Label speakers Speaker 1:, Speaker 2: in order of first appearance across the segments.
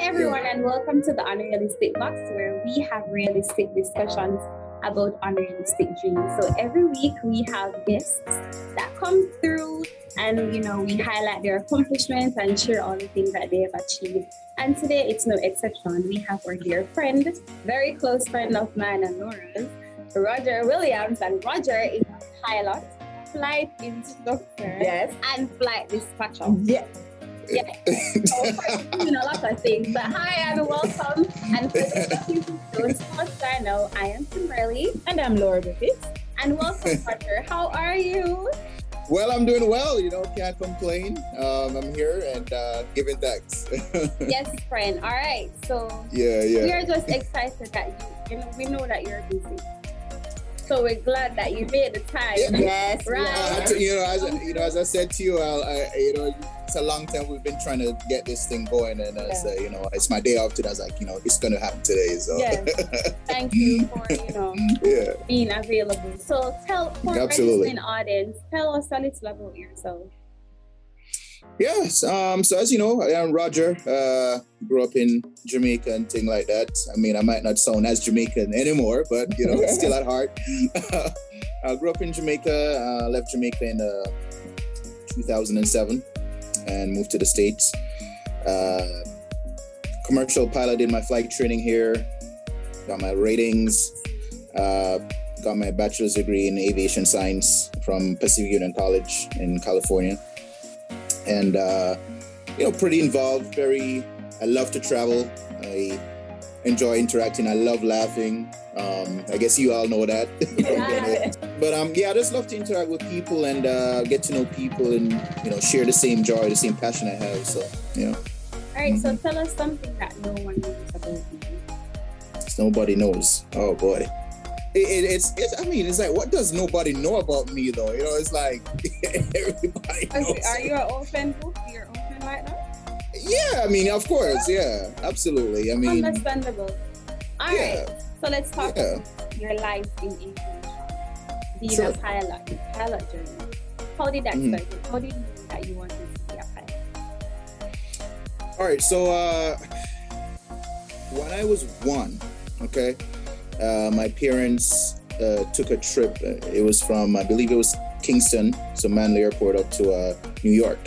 Speaker 1: everyone, and welcome to the Unrealistic Box, where we have realistic discussions about unrealistic dreams. So every week we have guests that come through, and you know we highlight their accomplishments and share all the things that they have achieved. And today it's no exception. We have our dear friend, very close friend of mine and Laura's, Roger Williams, and Roger is a pilot, flight instructor,
Speaker 2: Yes.
Speaker 1: and flight dispatcher.
Speaker 2: Yeah.
Speaker 1: Yeah. So, doing a lot of things. But hi and welcome. And for those of you who don't know us, I know I am Kimberly.
Speaker 2: And I'm Laura Griffiths.
Speaker 1: And welcome, Roger. How are you?
Speaker 3: Well, I'm doing well. You know, can't complain. Um, I'm here and uh, giving thanks.
Speaker 1: Yes, friend. All right. So
Speaker 3: yeah, yeah.
Speaker 1: we are just excited that you, you know, we know that you're busy. So we're glad that you made the time.
Speaker 3: Yeah.
Speaker 2: Yes.
Speaker 1: Right.
Speaker 3: Uh, you know, as you know, as I said to you, I'll, I, you know, it's a long time we've been trying to get this thing going, and I say, you know, it's my day off today. I was like, you know, it's gonna happen today. So
Speaker 1: Yes. Thank you for, you know,
Speaker 3: yeah.
Speaker 1: being available. So tell for our
Speaker 3: Absolutely.
Speaker 1: listening audience, tell us a little about yourself.
Speaker 3: Yes. Um, so as you know, I am Roger. Uh, grew up in Jamaica and thing like that. I mean, I might not sound as Jamaican anymore, but you know, still at heart. I grew up in Jamaica. Uh, left Jamaica in uh, 2007 and moved to the states. Uh, commercial pilot did my flight training here. Got my ratings. Uh, got my bachelor's degree in aviation science from Pacific Union College in California and uh, you know pretty involved very i love to travel. I enjoy interacting. I love laughing. Um, i guess you all know that. But um, yeah i just love to interact with people and uh, get to know people and you know share the same joy the same passion i have so you know.
Speaker 1: All right, so tell us something that no one knows about you.
Speaker 3: nobody knows. Oh boy it, it, it's, it's i mean it's like what does nobody know about me though you know it's like everybody knows
Speaker 1: Are, are you an open book? You're open like that?
Speaker 3: yeah i mean of course yeah absolutely i mean
Speaker 1: Understandable. All right.
Speaker 3: yeah
Speaker 1: So let's talk
Speaker 3: Yeah.
Speaker 1: about your life in aviation. Being
Speaker 3: Sure.
Speaker 1: a pilot, pilot journey. How did that
Speaker 3: Mhm.
Speaker 1: start? How did you know that you wanted to be a pilot?
Speaker 3: All right, so uh, when I was one, okay, uh, my parents uh, took a trip. Uh, It was from, I believe it was Kingston, so Manley Airport, up to uh, New York,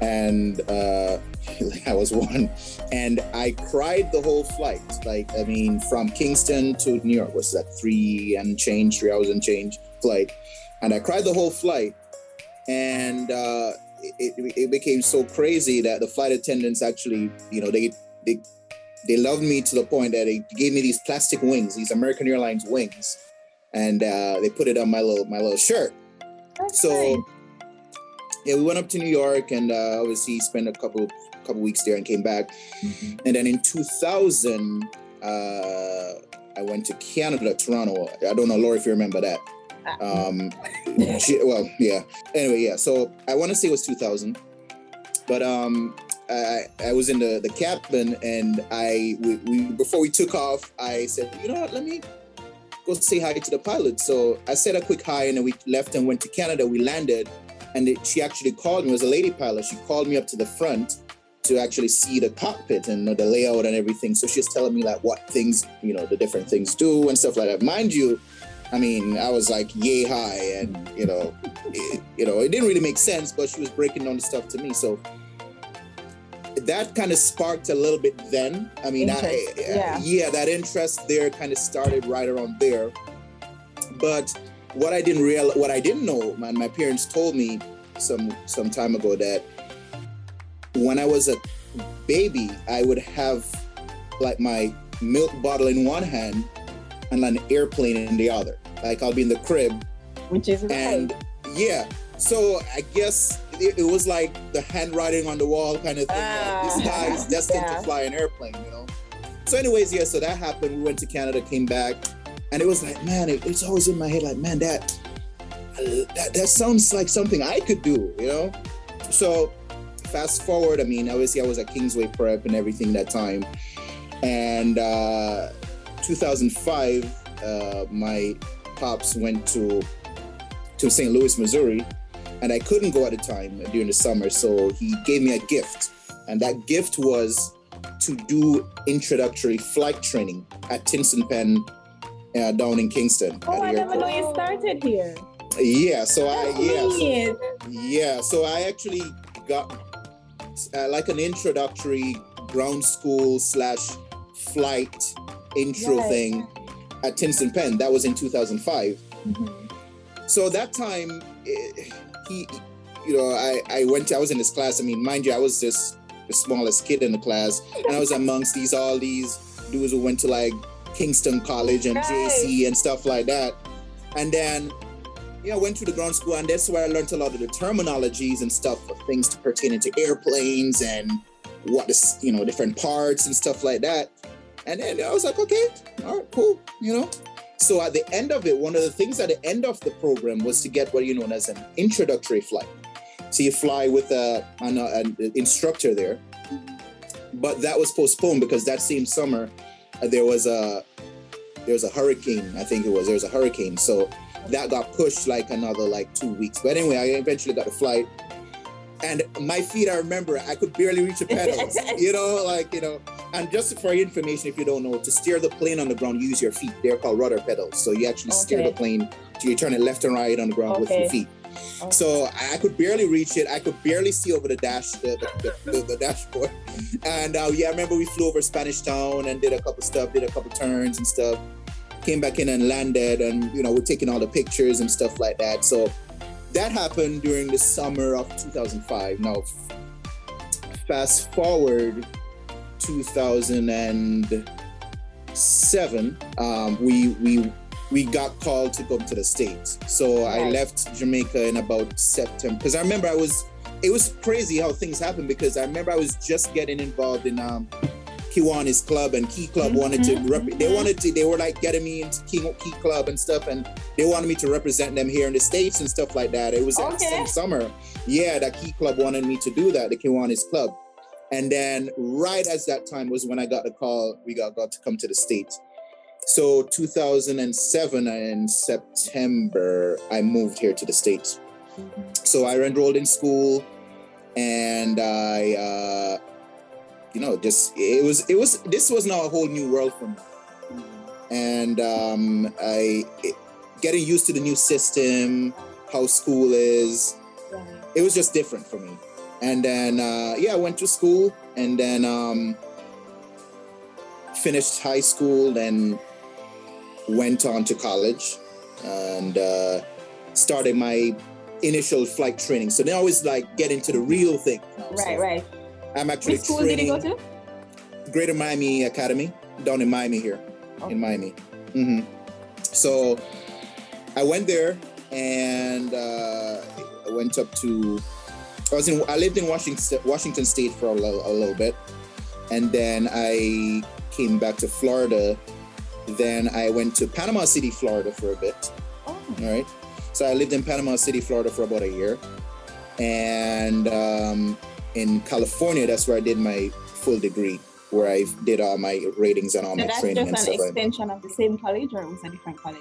Speaker 3: and uh, I was one, and I cried the whole flight. Like, I mean, from Kingston to New York was that three and change, three hours and change flight, and I cried the whole flight, and. Uh, it, it, it became so crazy that the flight attendants actually, you know, they they they loved me to the point that they gave me these plastic wings, these American Airlines wings, and uh, they put it on my little my little shirt.
Speaker 1: That's
Speaker 3: So
Speaker 1: nice.
Speaker 3: yeah, we went up to New York and uh, obviously spent a couple couple weeks there and came back. And then in 2000, uh, I went to Canada, Toronto. I don't know, Laura, if you remember that. Um, she- well, yeah. Anyway, yeah. So I want to say it was 2000, but um, I, I was in the, the cabin and I we, we before we took off, I said, you know what, let me go say hi to the pilot. So I said a quick hi and then we left and went to Canada. We landed and it, she actually called me. It was a lady pilot. She called me up to the front to actually see the cockpit and the layout and everything. So she's telling me like what things, you know, the different things do and stuff like that. Mind you, I mean, I was like yay high, and you know, it, you know, it didn't really make sense, but she was breaking down the stuff to me. So that kind of sparked a little bit then. I mean, I,
Speaker 2: Interest, eh, eh, yeah.
Speaker 3: yeah, that interest there kind of started right around there. But what I didn't real, what I didn't know, man, my parents told me some some time ago that when I was a baby, I would have like my milk bottle in one hand and an airplane in the other. Like I'll be in the crib
Speaker 2: Which is right.
Speaker 3: and yeah. So I guess it, it was like the handwriting on the wall kind of thing. like, this
Speaker 2: Ah,
Speaker 3: guy is destined
Speaker 2: yeah.
Speaker 3: to fly an airplane, you know. So, anyways, yeah. So that happened. We went to Canada, came back, and it was like, man, it, it's always in my head, like, man, that that that sounds like something I could do, you know. So fast forward, I mean, obviously I was at Kingsway Prep and everything that time, and uh, 2005, uh, my pops went to to St. Louis, Missouri, and I couldn't go at the time during the summer, so he gave me a gift, and that gift was to do introductory flight training at Tinson Pen uh, down in Kingston.
Speaker 2: Oh, I never know you started here.
Speaker 3: Yeah, so I yeah, so, yeah, so I actually got uh, like an introductory ground school slash flight intro right. thing at Tinson Pen. That was in 2005. Mm-hmm. So that time, eh, he, you know, I, I went, I was in his class. I mean, mind you, I was just the smallest kid in the class, and I was amongst these all these dudes who went to like Kingston College and right. JC and stuff like that. And then, you know, went to the ground school, and that's where I learned a lot of the terminologies and stuff of things to pertain to airplanes and what the you know different parts and stuff like that. And then I was like, okay, all right, cool, you know. So at the end of it, one of the things at the end of the program was to get what you know as an introductory flight. So you fly with a, an, an instructor there, but that was postponed because that same summer uh, there was a there was a hurricane. I think it was there was a hurricane, so that got pushed like another like two weeks. But anyway, I eventually got a flight, and my feet. I remember I could barely reach the pedals. you know, like you know. And just for your information, if you don't know, to steer the plane on the ground, use your feet. They're called rudder pedals. So you actually okay. steer the plane. So you turn it left and right on the ground okay. with your feet. Okay. So I could barely reach it. I could barely see over the dash, the, the, the, the dashboard. And uh, yeah, I remember we flew over Spanish Town and did a couple stuff, did a couple turns and stuff. Came back in and landed, and you know we're taking all the pictures and stuff like that. So that happened during the summer of 2005. Now, fast forward 2007, um, we we we got called to come to the states. So right. I left Jamaica in about September because I remember I was. It was crazy how things happened because I remember I was just getting involved in um, Kiwanis Club and Key Club mm-hmm. wanted to rep- they wanted to they were like getting me into Key, Key Club and stuff and they wanted me to represent them here in the states and stuff like that. It was okay. summer, yeah, that Key Club wanted me to do that, the Kiwanis Club. And then right as that time was when I got the call, we got, got to come to the States. So 2007 in September, I moved here to the States. So I enrolled in school and I, uh, you know, just, it was, it was, this was now a whole new world for me. And um, I, it, getting used to the new system, how school is, it was just different for me. And then, uh, yeah, I went to school and then um, finished high school, then went on to college and uh, started my initial flight training. So now it's like get into the real thing.
Speaker 2: Right, so right.
Speaker 3: I'm actually
Speaker 2: Which school did you go to?
Speaker 3: Greater Miami Academy down in Miami here, okay. in Miami. Mm-hmm. So I went there and uh, I went up to I was in. I lived in Washington, Washington State for a little, a little bit, and then I came back to Florida. Then I went to Panama City, Florida, for a bit. Oh. All right. So I lived in Panama City, Florida, for about a year, and um, in California, that's where I did my full degree, where I did all my ratings and all so my training and stuff.
Speaker 2: That's just an extension like of the same college, or it was a different college?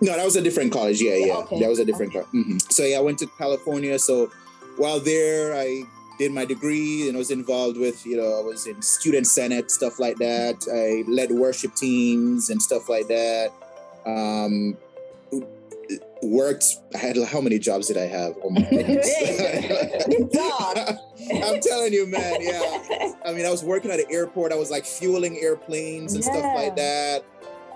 Speaker 3: No, that was a different college. Yeah, yeah, okay. that was a different. Okay. Co- mm-hmm. So yeah, I went to California. So while there, I did my degree and I was involved with, you know, I was in student senate, stuff like that. I led worship teams and stuff like that. Um, worked, I had, how many jobs did I have? Oh my goodness. I'm telling you, man. Yeah. I mean, I was working at an airport. I was like fueling airplanes and yeah. stuff like that.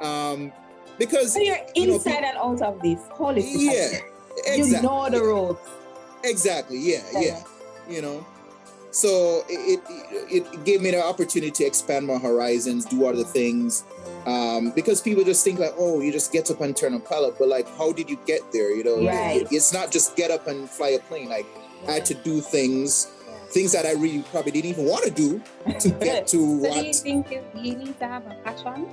Speaker 3: Um, because
Speaker 2: so you're you inside know, and out of this. Holy
Speaker 3: Yeah.
Speaker 2: Exactly. You know the ropes.
Speaker 3: Exactly. Yeah. Yeah. You know. So it, it, it gave me the opportunity to expand my horizons, do other things, um, because people just think like, oh, you just get up and turn a pilot, but like, how did you get there? You know,
Speaker 2: right.
Speaker 3: it's not just get up and fly a plane. Like, I had to do things, things that I really probably didn't even want to do to get to
Speaker 1: so
Speaker 3: what.
Speaker 1: Do you think you need to have a passion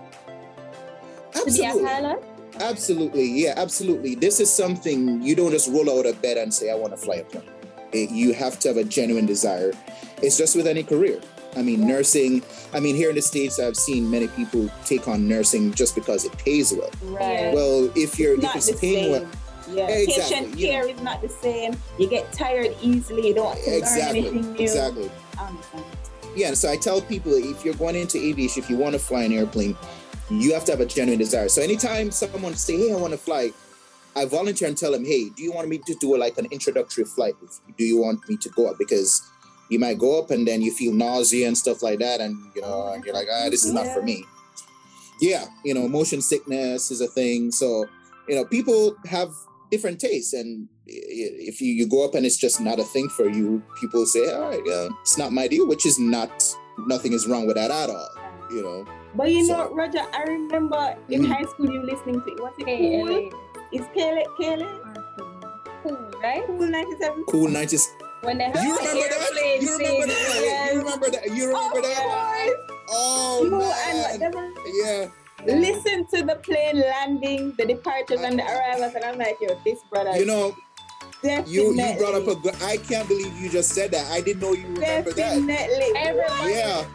Speaker 3: Absolutely.
Speaker 1: to be a pilot?
Speaker 3: Absolutely, yeah, absolutely. This is something you don't just roll out of bed and say, I want to fly a plane. It, you have to have a genuine desire. It's just with any career. I mean, nursing. I mean, here in the States, I've seen many people take on nursing just because it pays well.
Speaker 2: Right.
Speaker 3: Well, if you're
Speaker 2: not
Speaker 3: if it's paying
Speaker 2: same.
Speaker 3: well,
Speaker 2: yeah.
Speaker 3: Exactly,
Speaker 2: Patient care is not the same. You get tired easily. You don't have to
Speaker 3: exactly,
Speaker 2: learn anything new.
Speaker 3: exactly.
Speaker 2: Understand.
Speaker 3: yeah, so I tell people if you're going into aviation, if you want to fly an airplane, you have to have a genuine desire. So anytime someone say, "Hey, I want to fly," I volunteer and tell them, "Hey, do you want me to do like an introductory flight? Do you want me to go up because?" You might go up and then you feel nausea and stuff like that, and you know, and you're like, ah, this is not for me. Yeah, you know, motion sickness is a thing. So, you know, people have different tastes, and if you, you go up and it's just not a thing for you, people say, all right, yeah, it's not my deal, which is not, nothing is wrong with that at all, you know.
Speaker 2: But you so, know, Roger, I remember in mm-hmm. high school you listening to what's it called? It's Kaylee, Kaylee?
Speaker 1: Cool, right?
Speaker 2: Cool 97.
Speaker 3: Cool 97.
Speaker 1: When they have you remember
Speaker 3: that? You remember that? Yes. You remember that? You remember that? Oh, you man. And yeah.
Speaker 2: Listen to the plane landing, the departures and the arrivals, and I'm like, yo, this brother.
Speaker 3: You know, Definitely. You you brought up a good. I can't believe you just said that. I didn't know you remember
Speaker 2: Definitely.
Speaker 3: that.
Speaker 2: Everybody.
Speaker 3: Yeah.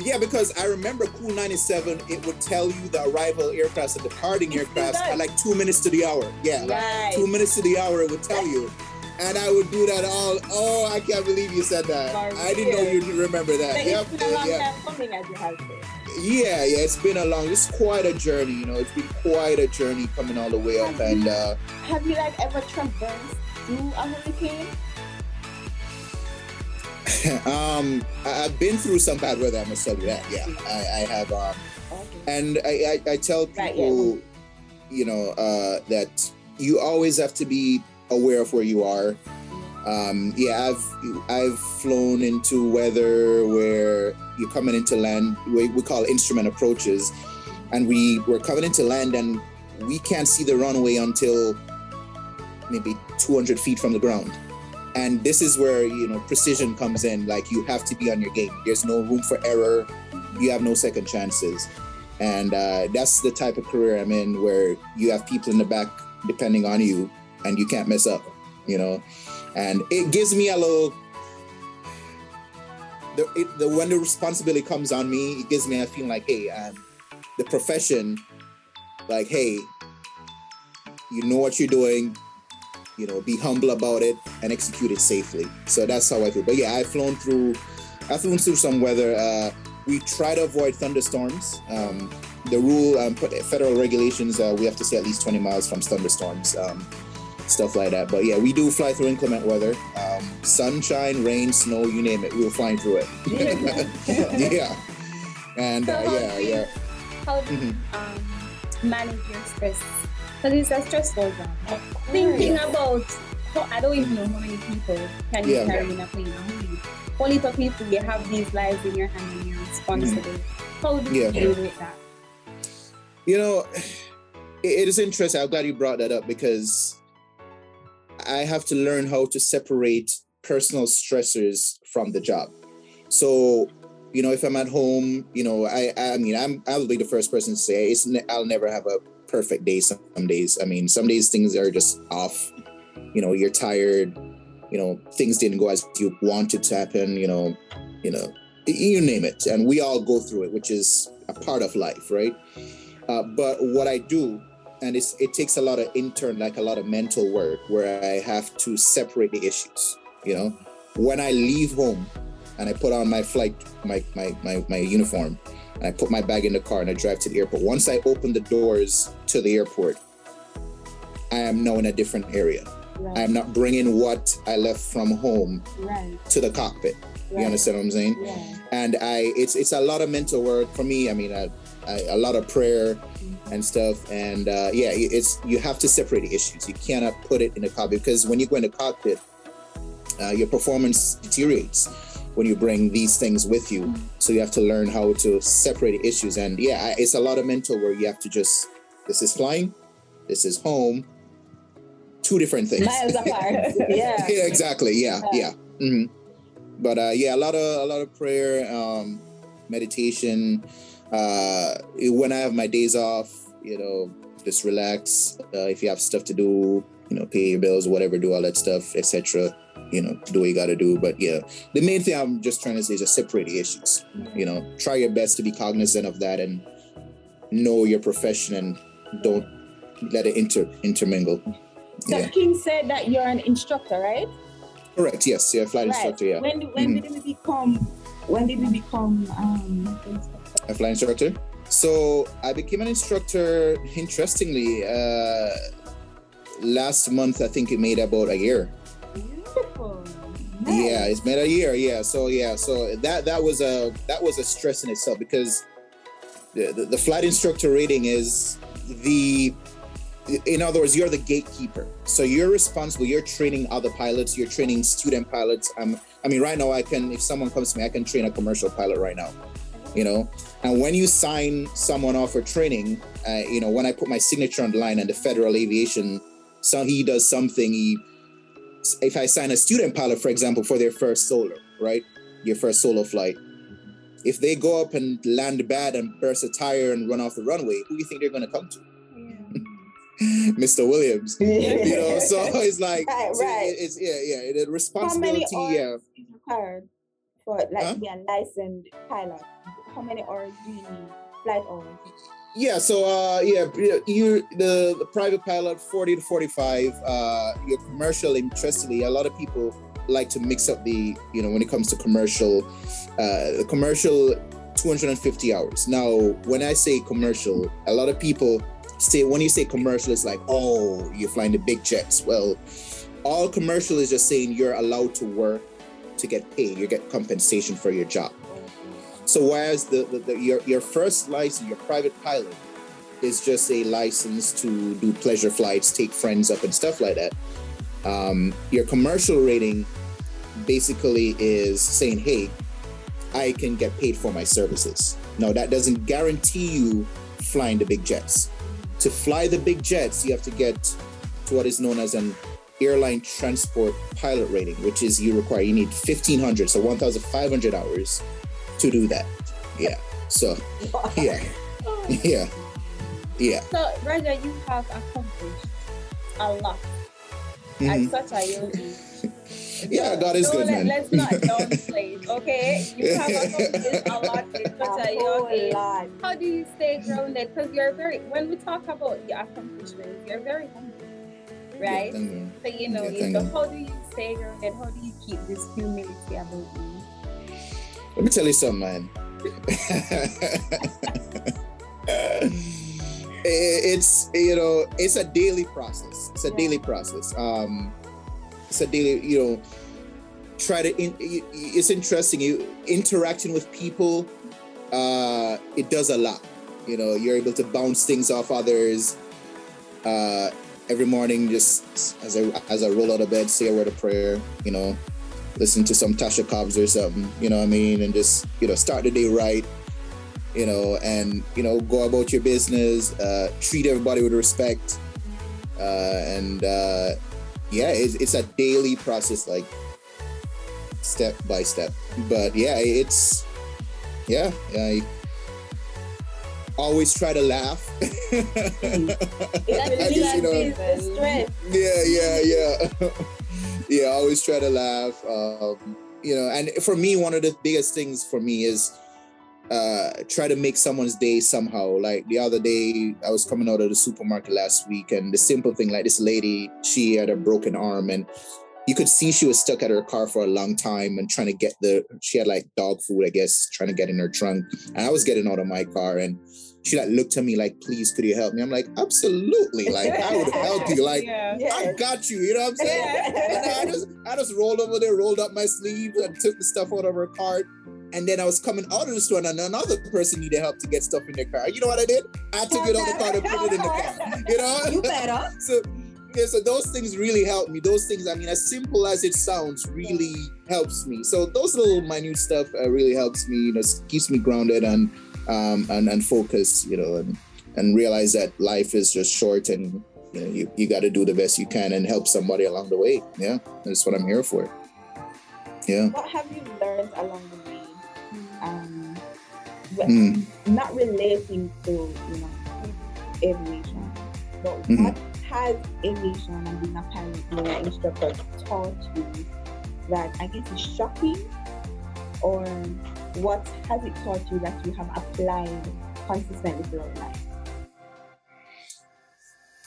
Speaker 3: Yeah, because I remember Cool 97. It would tell you the arrival aircrafts and departing aircrafts at like two minutes to the hour. Yeah, right. two minutes to the hour. It would tell you and I would do that all. Oh, I can't believe you said that. I didn't know you remember that.
Speaker 2: But yep, it's been a long yeah. time coming, as you have said.
Speaker 3: Yeah, yeah, it's been a long. It's quite a journey. You know, it's been quite a journey coming all the way up.
Speaker 2: Have
Speaker 3: and
Speaker 2: you,
Speaker 3: uh,
Speaker 2: have you like ever traversed through a hurricane?
Speaker 3: um, I, have been through some bad weather. I must tell you that. Yeah, I, I have. Um, and I, I, I tell people, you know, uh, that you always have to be aware of where you are. Um, yeah, I've I've flown into weather where you're coming into land. We, we call instrument approaches, and we were coming into land, and we can't see the runway until maybe 200 feet from the ground. And this is where you know precision comes in. Like you have to be on your game. There's no room for error. You have no second chances, and uh, that's the type of career I'm in, where you have people in the back depending on you and you can't mess up, you know. And it gives me a little. The, it, the when the responsibility comes on me, it gives me a feeling like, hey, um, the profession, like, hey, you know what you're doing, you know, be humble about it and execute it safely. So that's how I feel. But yeah, I've flown through, I've flown through some weather. Uh, we try to avoid thunderstorms. Um, the rule, um, federal regulations, uh, we have to stay at least 20 miles from thunderstorms. Um, stuff like that. But yeah, we do fly through inclement weather, um, sunshine, rain, snow, you name it, we are flying through it. yeah, and uh, yeah, yeah.
Speaker 1: How do you mm-hmm. um, manage your stress? Because it's a stressful job. Thinking about, I don't even know how many people can you yeah. carry in a plane. Only for people, you have these lives in your hand and you're responsible. Mm-hmm. How do you yeah. deal with that?
Speaker 3: You know, it is interesting. I'm glad you brought that up because I have to learn how to separate personal stressors from the job. So, you know, if I'm at home, you know, I I mean, I'm I'll be the first person to say it's I'll never have a perfect day. Some days, I mean, some days things are just off. You know, you're tired. You know, things didn't go as you wanted to happen. You know, you know, you name it, and we all go through it, which is a part of life, right? Uh, but what I do and it's, it takes a lot of intern like a lot of mental work where i have to separate the issues you know when i leave home and i put on my flight my my my, my uniform and i put my bag in the car and i drive to the airport once i open the doors to the airport i am now in a different area right. i'm not bringing what i left from home
Speaker 2: right.
Speaker 3: to the cockpit right. you understand what i'm saying
Speaker 2: yeah.
Speaker 3: and i it's it's a lot of mental work for me i mean I, I, a lot of prayer and stuff. And uh, yeah, it's you have to separate the issues. You cannot put it in a cockpit because when you go in a cockpit, uh, your performance deteriorates when you bring these things with you. So you have to learn how to separate issues. And yeah, it's a lot of mental where you have to just this is flying, this is home, two different things.
Speaker 2: Miles apart. yeah.
Speaker 3: yeah. Exactly. Yeah. Yeah. yeah. Mm-hmm. But uh, yeah, a lot of a lot of prayer, um, meditation. Uh, when I have my days off, you know, just relax. Uh, if you have stuff to do, you know, pay your bills, whatever, do all that stuff, etc. You know, do what you got to do. But yeah, the main thing I'm just trying to say is just separate the issues. You know, try your best to be cognizant of that and know your profession and don't let it inter intermingle.
Speaker 2: So yeah. King said that you're an instructor, right?
Speaker 3: Correct. Yes. Yeah. Flight
Speaker 2: Right.
Speaker 3: instructor. Yeah.
Speaker 2: When when
Speaker 3: Mhm.
Speaker 2: did we become? When did we become? Um,
Speaker 3: A flight instructor. So I became an instructor. Interestingly, uh, last month I think it made about a year.
Speaker 2: beautiful.
Speaker 3: Yeah,
Speaker 2: Nice.
Speaker 3: it's made a year. Yeah, so yeah, so that that was a that was a stress in itself because the the, the flight instructor rating is the in other words you're the gatekeeper. So you're responsible you're training other pilots you're training student pilots. Um, i mean right now i can if someone comes to me i can train a commercial pilot right now you know? And when you sign someone off for training uh, you know when i put my signature on the line and the federal aviation so he does something he if i sign a student pilot for example for their first solo right? Your first solo flight if they go up and land bad and burst a tire and run off the runway who do you think they're going to come to mr williams you know so it's like
Speaker 2: Right,
Speaker 3: so
Speaker 2: right.
Speaker 3: it- it's yeah yeah the responsibility.
Speaker 2: How many
Speaker 3: responsibility
Speaker 2: hours
Speaker 3: yeah
Speaker 2: is required for like
Speaker 3: Huh?
Speaker 2: to be a licensed pilot? How many hours do you need? Flight hours.
Speaker 3: Yeah, so uh yeah, you the the private pilot 40 to 45, uh your commercial interestingly, a lot of people like to mix up the, you know, when it comes to commercial, uh the commercial 250 hours. Now, when I say commercial, a lot of people say when you say commercial, it's like, oh, you're flying the big jets. Well, all commercial is just saying you're allowed to work to get paid, you get compensation for your job. So whereas the, the, the your your first license, your private pilot, is just a license to do pleasure flights, take friends up and stuff like that. Um, your commercial rating basically is saying, "Hey, I can get paid for my services." No, that doesn't guarantee you flying the big jets. To fly the big jets, you have to get to what is known as an airline transport pilot rating, which is you require you need 1500, so 1500 hours to do that. Yeah. So, yeah. Yeah. Yeah.
Speaker 1: So, Raja, you have accomplished a lot
Speaker 3: Mhm.
Speaker 1: at such a young age.
Speaker 3: Yeah, God is
Speaker 1: so
Speaker 3: good,
Speaker 1: let,
Speaker 3: man.
Speaker 1: Let's not downplay it, okay? You have accomplished a lot at such a
Speaker 2: A
Speaker 1: young
Speaker 2: whole
Speaker 1: age.
Speaker 2: lot.
Speaker 1: How do you stay grounded? Because you're very, when we talk about your accomplishments, you're very humble, right?
Speaker 3: Yeah, thank you.
Speaker 1: So, you know,
Speaker 3: Yeah, thank
Speaker 1: so how do you stay grounded? How do you keep this humility about you?
Speaker 3: Let me tell you something, man. it's you know it's a daily process. It's a
Speaker 2: Yeah.
Speaker 3: daily process. Um, it's a daily you know try to. In, it's interesting. You interacting with people. Uh, it does a lot. You know, you're able to bounce things off others. Uh, every morning, just as I as I roll out of bed, say a word of prayer. You know, listen to some Tasha Cobbs or something, you know what I mean? And just, you know, start the day right, you know, and, you know, go about your business, uh, treat everybody with respect. Uh, and uh, yeah, it's, it's a daily process, like step by step. But yeah, it's, yeah, I always try to laugh. I just, you know,
Speaker 2: releases the stress.
Speaker 3: yeah yeah yeah yeah i always try to laugh um you know and for me one of the biggest things for me is uh try to make someone's day somehow like the other day i was coming out of the supermarket last week and the simple thing like this lady she had a broken arm and you could see she was stuck at her car for a long time and trying to get the she had like dog food i guess trying to get in her trunk and i was getting out of my car and she like looked at me like please could you help me i'm like absolutely like i would help you like
Speaker 1: yeah.
Speaker 3: I got you. You know what I'm saying? And I just, I just rolled over there, rolled up my sleeves, and took the stuff out of her cart. And then I was coming out of the store, and another person needed help to get stuff in their car. You know what I did? I took it out of the car and put it in the car. You know?
Speaker 2: You better.
Speaker 3: So, yeah, so those things really help me. Those things, I mean, as simple as it sounds, really helps me. So those little minute stuff uh, really helps me. You know, keeps me grounded and um and and focused. You know, and and realize that life is just short and you know you, you got to do the best you can and help somebody along the way. Yeah, that's what I'm here for. Yeah.
Speaker 2: What have you learned along the way?
Speaker 3: Mm.
Speaker 2: not relating to you know aviation, but
Speaker 3: Mhm.
Speaker 2: what has aviation and being a pilot instructor taught you that I guess is shocking, or what has it taught you that you have applied consistently throughout life?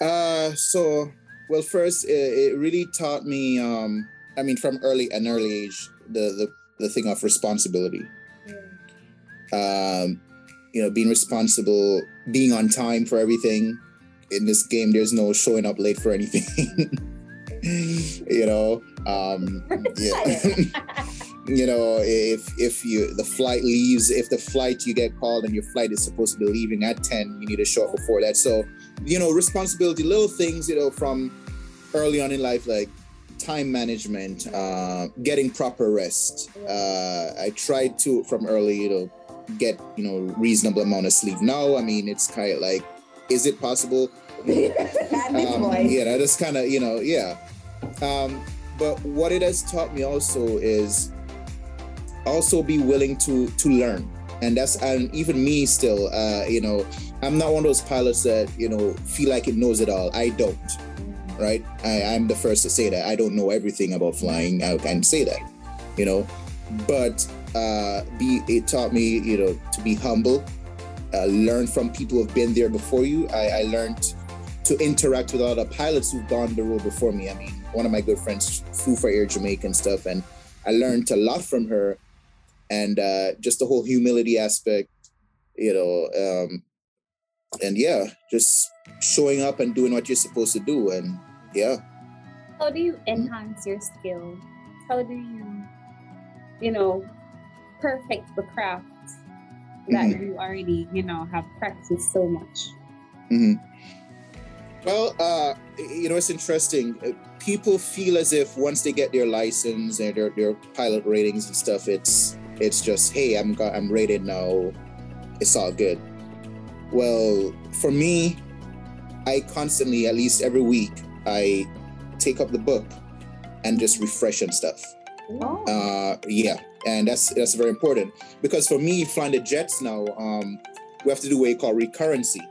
Speaker 3: Uh, so well, first, it, it really taught me um, I mean, from early an early age, the the the thing of responsibility. Um, you know, being responsible, being on time for everything. In this game, there's no showing up late for anything. you know, um, yeah. you know, if if you the flight leaves, if the flight you get called and your flight is supposed to be leaving at ten, you need to show up before that. So, you know, responsibility, little things, you know, from early on in life, like time management, uh, getting proper rest. Uh, I tried to from early, you know, get you know reasonable amount of sleep. Now, I mean, it's kind of like, is it possible? um, yeah, that is kind of you know, yeah. Um, but what it has taught me also is also be willing to to learn. And that's and even me still uh you know i'm not one of those pilots that you know feel like it knows it all. I don't right? I, i'm the first to say that. I don't know everything about flying. I can say that you know? But uh be it taught me you know to be humble uh, learn from people who've been there before you i, I learned to interact with other pilots who've gone the road before me i mean one of my good friends flew for air jamaica and stuff and i learned a lot from her and uh, just the whole humility aspect, you know, um, and yeah, just showing up and doing what you're supposed to do, and yeah.
Speaker 1: How do you enhance your skill? How do you, you know, perfect the craft that mm-hmm. you already, you know, have practiced so much?
Speaker 3: Mm-hmm. Well, uh, you know, it's interesting. Uh, people feel as if once they get their license and their, their pilot ratings and stuff, it's it's just, hey, I'm got, I'm rated now. It's all good. Well, for me, I constantly, at least every week, I take up the book and just refresh and stuff. Oh. Uh, yeah, and that's that's very important because for me, flying the jets now, um, we have to do what we call recurrency.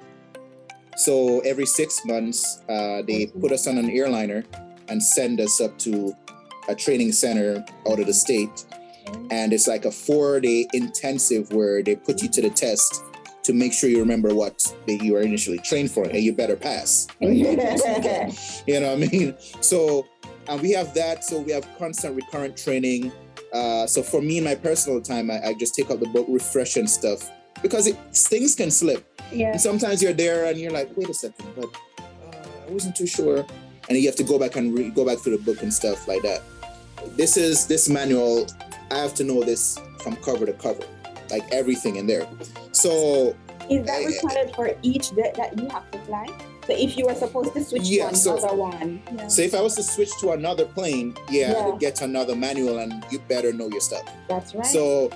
Speaker 3: So every six months, uh, they put us on an airliner and send us up to a training center out of the state and it's like a four day intensive where they put you to the test to make sure you remember what that you were initially trained for and you better pass. you know what I mean? So and we have that. So we have constant recurrent training. Uh, so for me, in my personal time, I, I just take out the book, refresh and stuff because it, things can slip. Yeah. And sometimes you're there and you're like, wait a second, but uh, I wasn't too sure. And you have to go back and re- go back through the book and stuff like that. This is this manual I have to know this from cover to cover, like everything in there. So
Speaker 2: is that required for each that, that you have to fly? So if you were supposed to switch yeah, to another so, one.
Speaker 3: Yeah. So if I was to switch to another plane, yeah, yeah. I'd get another manual and you better know your stuff.
Speaker 2: That's right.
Speaker 3: So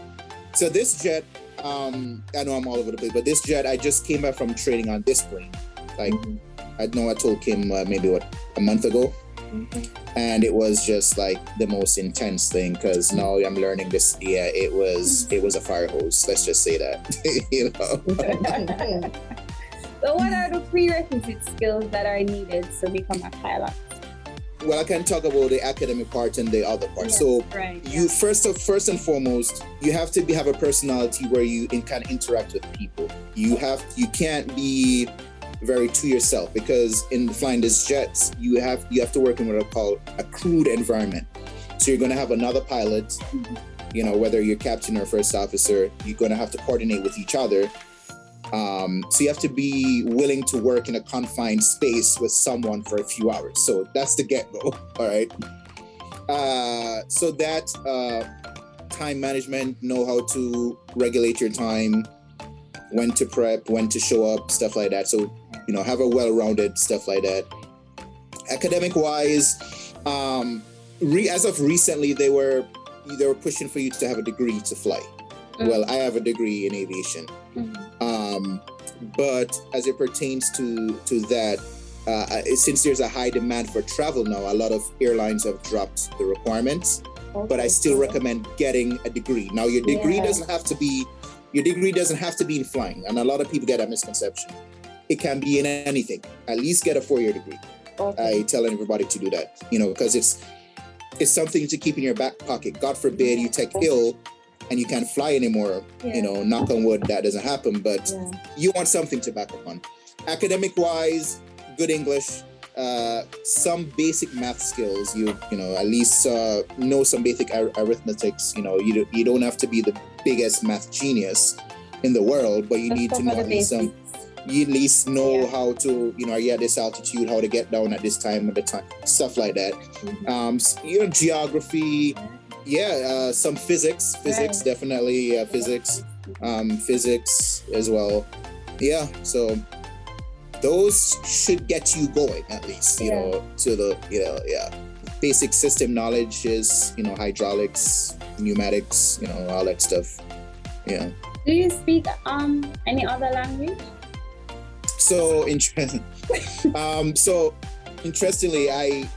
Speaker 3: so this jet, um, I know I'm all over the place, but this jet, I just came back from training on this plane. Like mm-hmm. I know I told Kim uh, maybe what a month ago. Mm-hmm. And it was just like the most intense thing because now I'm learning this. Yeah, it was it was a fire hose. Let's just say that. you
Speaker 1: know. so, what are the prerequisite skills that are needed to become a pilot?
Speaker 3: Well, I can talk about the academic part and the other part. Yes, so, right, you yeah. first of first and foremost, you have to be, have a personality where you can interact with people. You have you can't be very to yourself because in flying these jets, you have you have to work in what I call a crewed environment. So you're going to have another pilot, mm-hmm. you know, whether you're captain or first officer, you're going to have to coordinate with each other. Um, so you have to be willing to work in a confined space with someone for a few hours. So that's the get go. All right. Uh, so that uh, time management, know how to regulate your time, when to prep, when to show up, stuff like that. So you know, have a well-rounded stuff like that. Academic wise, um, re- as of recently, they were they were pushing for you to have a degree to fly. Mm-hmm. Well, I have a degree in aviation, mm-hmm. Um, but as it pertains to to that, uh, since there's a high demand for travel now, a lot of airlines have dropped the requirements. Okay. But I still recommend getting a degree. Now, your degree yeah. doesn't have to be your degree doesn't have to be in flying, and a lot of people get that misconception it can be in anything. At least get a four-year degree. Okay. I tell everybody to do that, you know, because it's it's something to keep in your back pocket. God forbid you take ill and you can't fly anymore. Yeah. You know, knock on wood, that doesn't happen. But yeah. you want something to back up on. Academic wise, good English, uh, some basic math skills. You you know at least uh, know some basic ar- arithmetics. You know you do, you don't have to be the biggest math genius in the world, but you
Speaker 1: Let's
Speaker 3: need to know at least some. You at least know
Speaker 1: Yeah.
Speaker 3: how to you know are you at this altitude, how to get down at this time at the time, stuff like that.
Speaker 1: Mhm.
Speaker 3: Um, s- you know geography. Yeah, uh, some physics. Physics
Speaker 1: Right.
Speaker 3: definitely uh, physics um, physics as well. Yeah, so those should get you going at least, you
Speaker 1: Yeah.
Speaker 3: know, to the, you know, yeah. Basic system knowledge is, you know, hydraulics, pneumatics, you know, all that stuff. Yeah.
Speaker 1: Do you speak um any other language?
Speaker 3: So interesting. um, so interestingly, I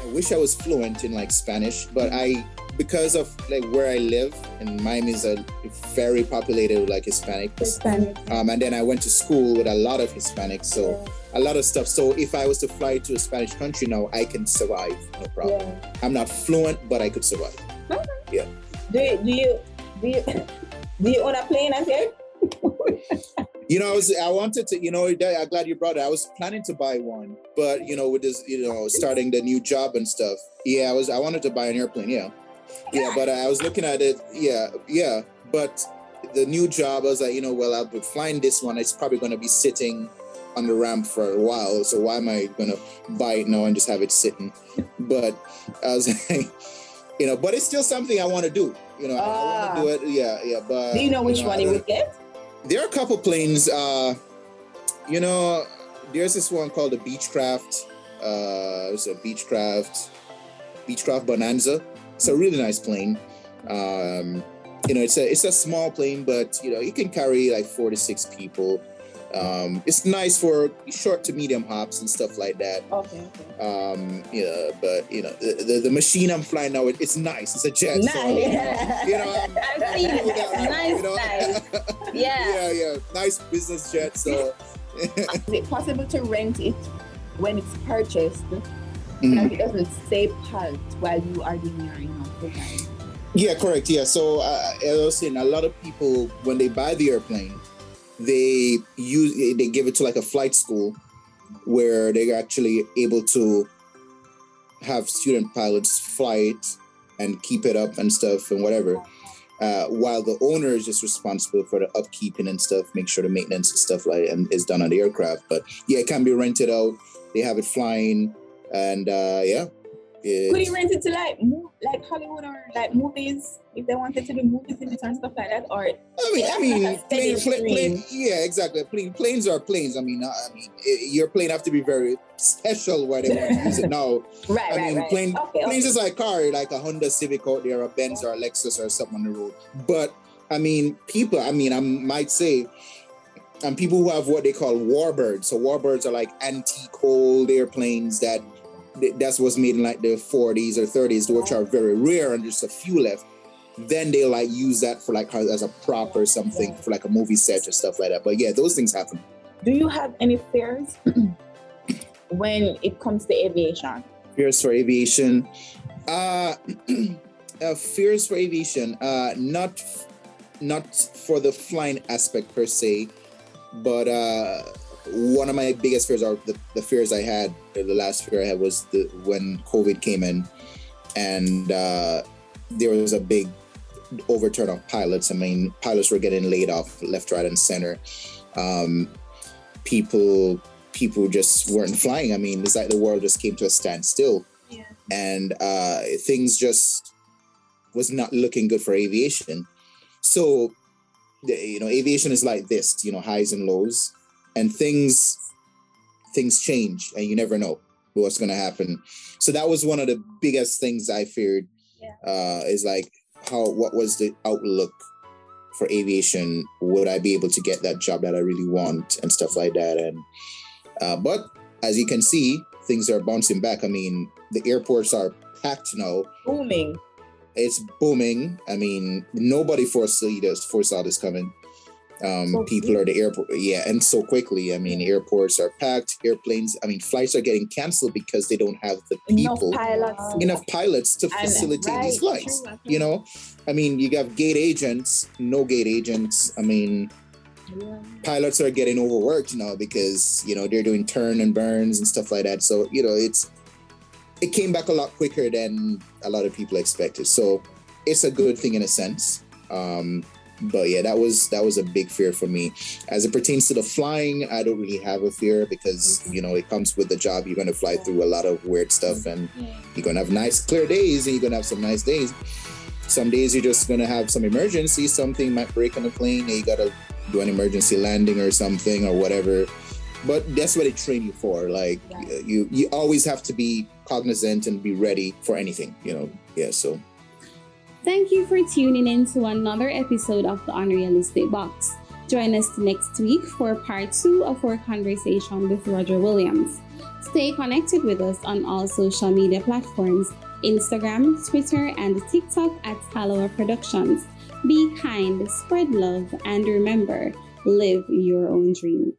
Speaker 3: I wish I was fluent in like Spanish, but I because of like where I live, and Miami is a very populated with like Hispanics.
Speaker 1: Hispanic.
Speaker 3: Um, and then I went to school with a lot of Hispanics, so a lot of stuff. So if I was to fly to a Spanish country now, I can survive, no problem.
Speaker 1: Yeah.
Speaker 3: I'm not fluent, but I could survive. Yeah.
Speaker 2: Do you do you do you, do you own a plane as yet?
Speaker 3: You know, I was I wanted to, you know, I'm glad you brought it. I was planning to buy one, but you know, with this, you know, starting the new job and stuff. Yeah, I was I wanted to buy an airplane. Yeah, yeah, but I was looking at it. Yeah, yeah, but the new job, I was like, you know, well, I'll be flying this one. It's probably going to be sitting on the ramp for a while. So why am I going to buy it now and just have it sitting? But I was like, you know, but it's still something I want to do. You know, I- I,
Speaker 2: Ah.
Speaker 3: want to do it. Yeah, yeah. But
Speaker 2: Do you know which one
Speaker 3: I
Speaker 2: you would get?
Speaker 3: there are a couple planes. Uh, you know, there's this one called the Beechcraft. Uh, it's a Beechcraft, Beechcraft Bonanza. It's a really nice plane. Um, you know, it's a it's a small plane, but you know, you can carry like four to six people. Um, it's nice for short to medium hops and stuff like that.
Speaker 2: Okay.
Speaker 3: Um, yeah, but you know, the, the, the machine I'm flying now, it, it's nice. It's a jet. so, you know,
Speaker 1: I've seen it. Nice,
Speaker 3: you know?
Speaker 1: nice. Yeah.
Speaker 3: yeah, yeah, nice business jet. So,
Speaker 2: Is it possible to rent it when it's purchased
Speaker 3: Mhm.
Speaker 2: and it doesn't stay parked while you are doing your you know program?
Speaker 3: yeah, correct. Yeah, so uh, I was saying a lot of people when they buy the airplane, they use they give it to like a flight school where they're actually able to have student pilots fly it and keep it up and stuff and whatever. Uh, while the owner is just responsible for the upkeeping and stuff, make sure the maintenance and stuff like and is done on the aircraft. But yeah, it can be rented out. They have it flying, and uh, yeah,
Speaker 2: Could you rent it to like mo- like Hollywood or like movies if they wanted to do movies in it and stuff like that? Or
Speaker 3: I mean, I mean,
Speaker 2: like a
Speaker 3: plane, plane, plane, yeah, exactly. Plane, planes are planes. I mean, I mean, i- your plane have to be very special where they want to use it. Now,
Speaker 2: right,
Speaker 3: I
Speaker 2: right,
Speaker 3: mean,
Speaker 2: right.
Speaker 3: plane,
Speaker 2: okay,
Speaker 3: planes
Speaker 2: okay.
Speaker 3: is like car, like a Honda Civic out there, a Benz or a Lexus or something on the road. But I mean, people. I mean, I might say, and people who have what they call warbirds. So warbirds are like antique old airplanes that that's what's made in like the 40s or 30s, which are very rare and just a few left. Then they like use that for like as a prop or something for like a movie set or stuff like that. But yeah, those things happen.
Speaker 2: Do you have any fears when it comes to aviation?
Speaker 3: Fears for aviation. Uh, uh fears for aviation. Uh, not not for the flying aspect per se, but uh, one of my biggest fears are the, the fears I had. The last fear I had was the when COVID came in, and uh, there was a big overturn of pilots. I mean, pilots were getting laid off left, right, and center. Um, people people just weren't flying. I mean, it's like the world just came to a standstill
Speaker 2: Yeah.
Speaker 3: and uh, things just was not looking good for aviation. So, you know, aviation is like this, you know, highs and lows, and things things change, and you never know what's going to happen. So that was one of the biggest things I feared.
Speaker 1: Yeah.
Speaker 3: Uh, is like how what was the outlook for aviation? Would I be able to get that job that I really want and stuff like that? And uh, but as you can see, things are bouncing back. I mean, the airports are packed now.
Speaker 2: Booming.
Speaker 3: It's booming. I mean, nobody foresaw this, foresaw this coming. Um,
Speaker 2: So
Speaker 3: people are the airport, yeah, and so quickly. I mean, airports are packed. Airplanes. I mean, flights are getting canceled because they don't have the
Speaker 2: Enough
Speaker 3: people,
Speaker 2: pilots.
Speaker 3: enough pilots to facilitate these flights.
Speaker 2: true.
Speaker 3: You know, I mean, you got gate agents, no gate agents. I mean,
Speaker 2: Yeah.
Speaker 3: pilots are getting overworked now because you know they're doing turn and burns and stuff like that. So you know it's it came back a lot quicker than a lot of people expected. So it's a good thing in a sense. Um, but yeah, that was that was a big fear for me. As it pertains to the flying, I don't really have a fear because you know it comes with the job. You're gonna fly through a lot of weird stuff, and you're gonna have nice clear days, and you're gonna have some nice days. Some days you're just gonna have some emergency, something might break on the plane, and you gotta do an emergency landing or something or whatever. But that's what they train you for. Like you, you always have to be cognizant and be ready for anything. You know, yeah. So
Speaker 1: Thank you for tuning in to another episode of the Unrealistic Box. Join us next week for part two of our conversation with Roger Williams. Stay connected with us on all social media platforms Instagram, Twitter, and TikTok at Talawah Productions. Be kind, spread love, and remember, live your own dream.